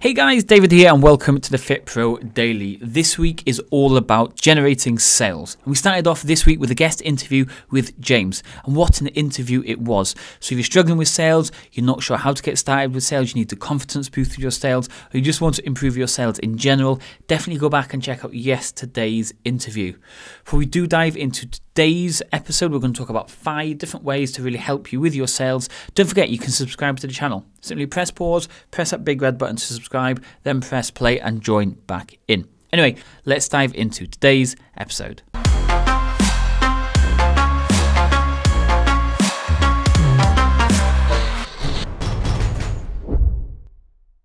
Hey guys, David here, and welcome to the Fit Pro Daily. This week is all about generating sales. We started off this week with a guest interview with James, and what an interview it was. So, if you're struggling with sales, you're not sure how to get started with sales, you need to confidence boost your sales, or you just want to improve your sales in general, definitely go back and check out yesterday's interview. Before we do dive into today's episode, we're going to talk about five different ways to really help you with your sales. Don't forget, you can subscribe to the channel. Simply press pause, press that big red button to subscribe, then press play and join back in. Anyway, let's dive into today's episode.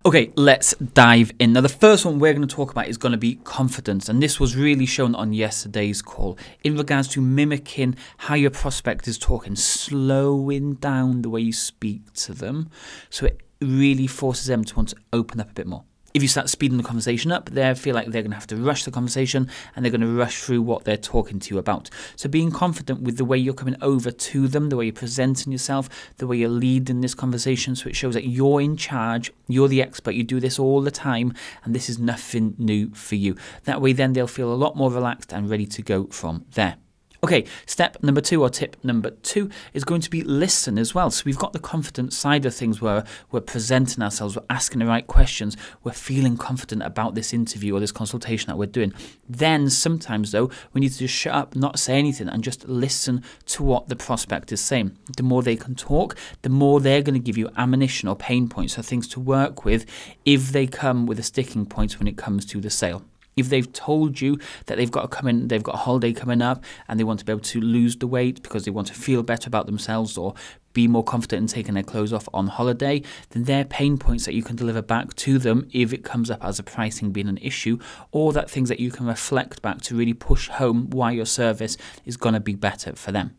Okay, let's dive in. Now, the first one we're going to talk about is going to be confidence, and this was really shown on yesterday's call in regards to mimicking how your prospect is talking, slowing down the way you speak to them, so it really forces them to want to open up a bit more if you start speeding the conversation up, they feel like they're going to have to rush the conversation and they're going to rush through what they're talking to you about. So being confident with the way you're coming over to them, the way you're presenting yourself, the way you're leading this conversation, so it shows that you're in charge, you're the expert, you do this all the time, and this is nothing new for you. That way, then they'll feel a lot more relaxed and ready to go from there. Okay, step number two or tip number two is going to be listen as well. So we've got the confidence side of things where we're presenting ourselves, we're asking the right questions, we're feeling confident about this interview or this consultation that we're doing. Then sometimes though, we need to just shut up, not say anything, and just listen to what the prospect is saying. The more they can talk, the more they're going to give you ammunition or pain points or things to work with if they come with a sticking point when it comes to the sale if they've told you that they've got to come in, they've got a holiday coming up, and they want to be able to lose the weight because they want to feel better about themselves or be more confident in taking their clothes off on holiday, then they're pain points that you can deliver back to them if it comes up as a pricing being an issue, or that things that you can reflect back to really push home why your service is going to be better for them.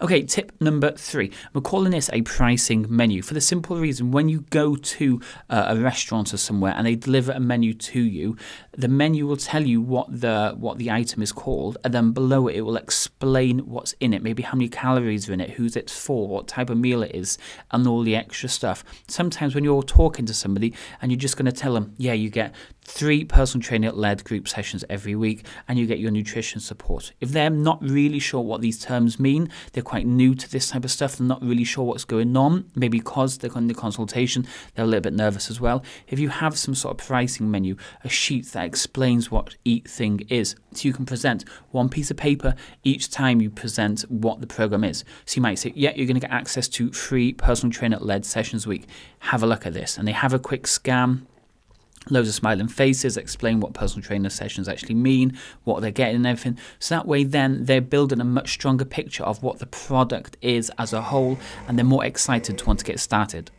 Okay, tip number three. We're calling this a pricing menu for the simple reason when you go to uh, a restaurant or somewhere and they deliver a menu to you, the menu will tell you what the what the item is called, and then below it it will explain what's in it, maybe how many calories are in it, who's it's for, what type of meal it is, and all the extra stuff. Sometimes when you're talking to somebody and you're just going to tell them, yeah, you get three personal trainer led group sessions every week and you get your nutrition support. If they're not really sure what these terms mean, they're quite new to this type of stuff, they're not really sure what's going on, maybe because they're on the consultation, they're a little bit nervous as well. If you have some sort of pricing menu, a sheet that explains what each thing is, so you can present one piece of paper each time you present what the program is. So you might say, yeah, you're going to get access to three personal trainer led sessions a week. Have a look at this. And they have a quick scan loads of smiling faces, explain what personal trainer sessions actually mean, what they're getting, and everything. So that way, then they're building a much stronger picture of what the product is as a whole, and they're more excited to want to get started.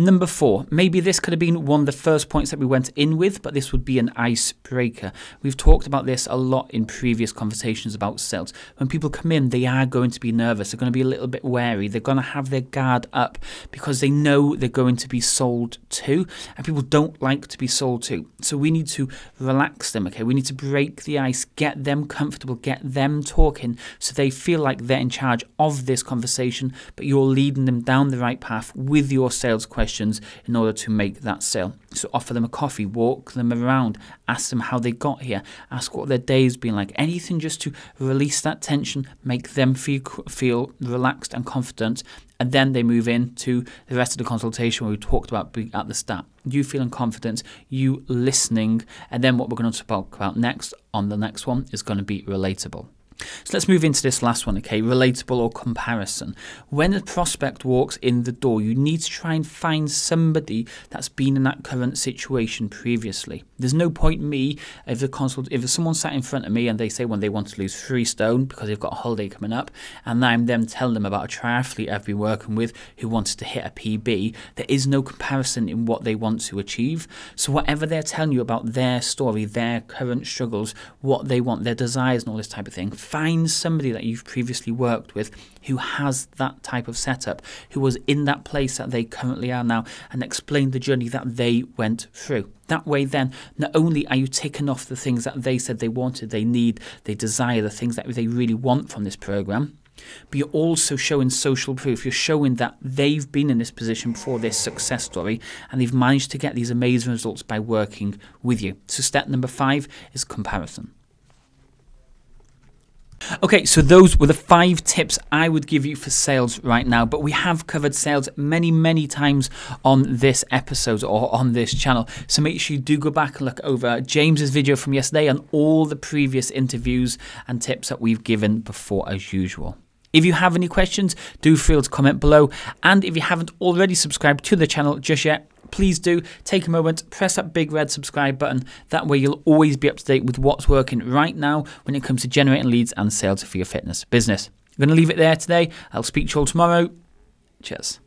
Number four, maybe this could have been one of the first points that we went in with, but this would be an icebreaker. We've talked about this a lot in previous conversations about sales. When people come in, they are going to be nervous, they're going to be a little bit wary, they're going to have their guard up because they know they're going to be sold to, and people don't like to be sold to. So we need to relax them, okay? We need to break the ice, get them comfortable, get them talking so they feel like they're in charge of this conversation, but you're leading them down the right path with your sales sales in order to make that sale. So offer them a coffee, walk them around, ask them how they got here, ask what their day's been like. Anything just to release that tension, make them feel feel relaxed and confident, and then they move into the rest of the consultation where we talked about at the start. You feeling confident, you listening, and then what we're going to talk about next on the next one is going to be relatable. So let's move into this last one, okay? Relatable or comparison. When a prospect walks in the door, you need to try and find somebody that's been in that current situation previously. There's no point me if the consult if someone sat in front of me and they say when they want to lose three stone because they've got a holiday coming up, and I'm them telling them about a triathlete I've been working with who wants to hit a PB, there is no comparison in what they want to achieve. So whatever they're telling you about their story, their current struggles, what they want, their desires and all this type of thing, find somebody that you've previously worked with who has that type of setup, who was in that place that they currently are now, and explain the journey that they went through. That way, then, not only are you taking off the things that they said they wanted, they need, they desire, the things that they really want from this program, but you're also showing social proof. You're showing that they've been in this position before this success story and they've managed to get these amazing results by working with you. So, step number five is comparison. Okay, so those were the five tips I would give you for sales right now. But we have covered sales many, many times on this episode or on this channel. So make sure you do go back and look over James's video from yesterday and all the previous interviews and tips that we've given before, as usual. If you have any questions, do feel to comment below. And if you haven't already subscribed to the channel just yet, please do take a moment, press that big red subscribe button. That way, you'll always be up to date with what's working right now when it comes to generating leads and sales for your fitness business. I'm going to leave it there today. I'll speak to you all tomorrow. Cheers.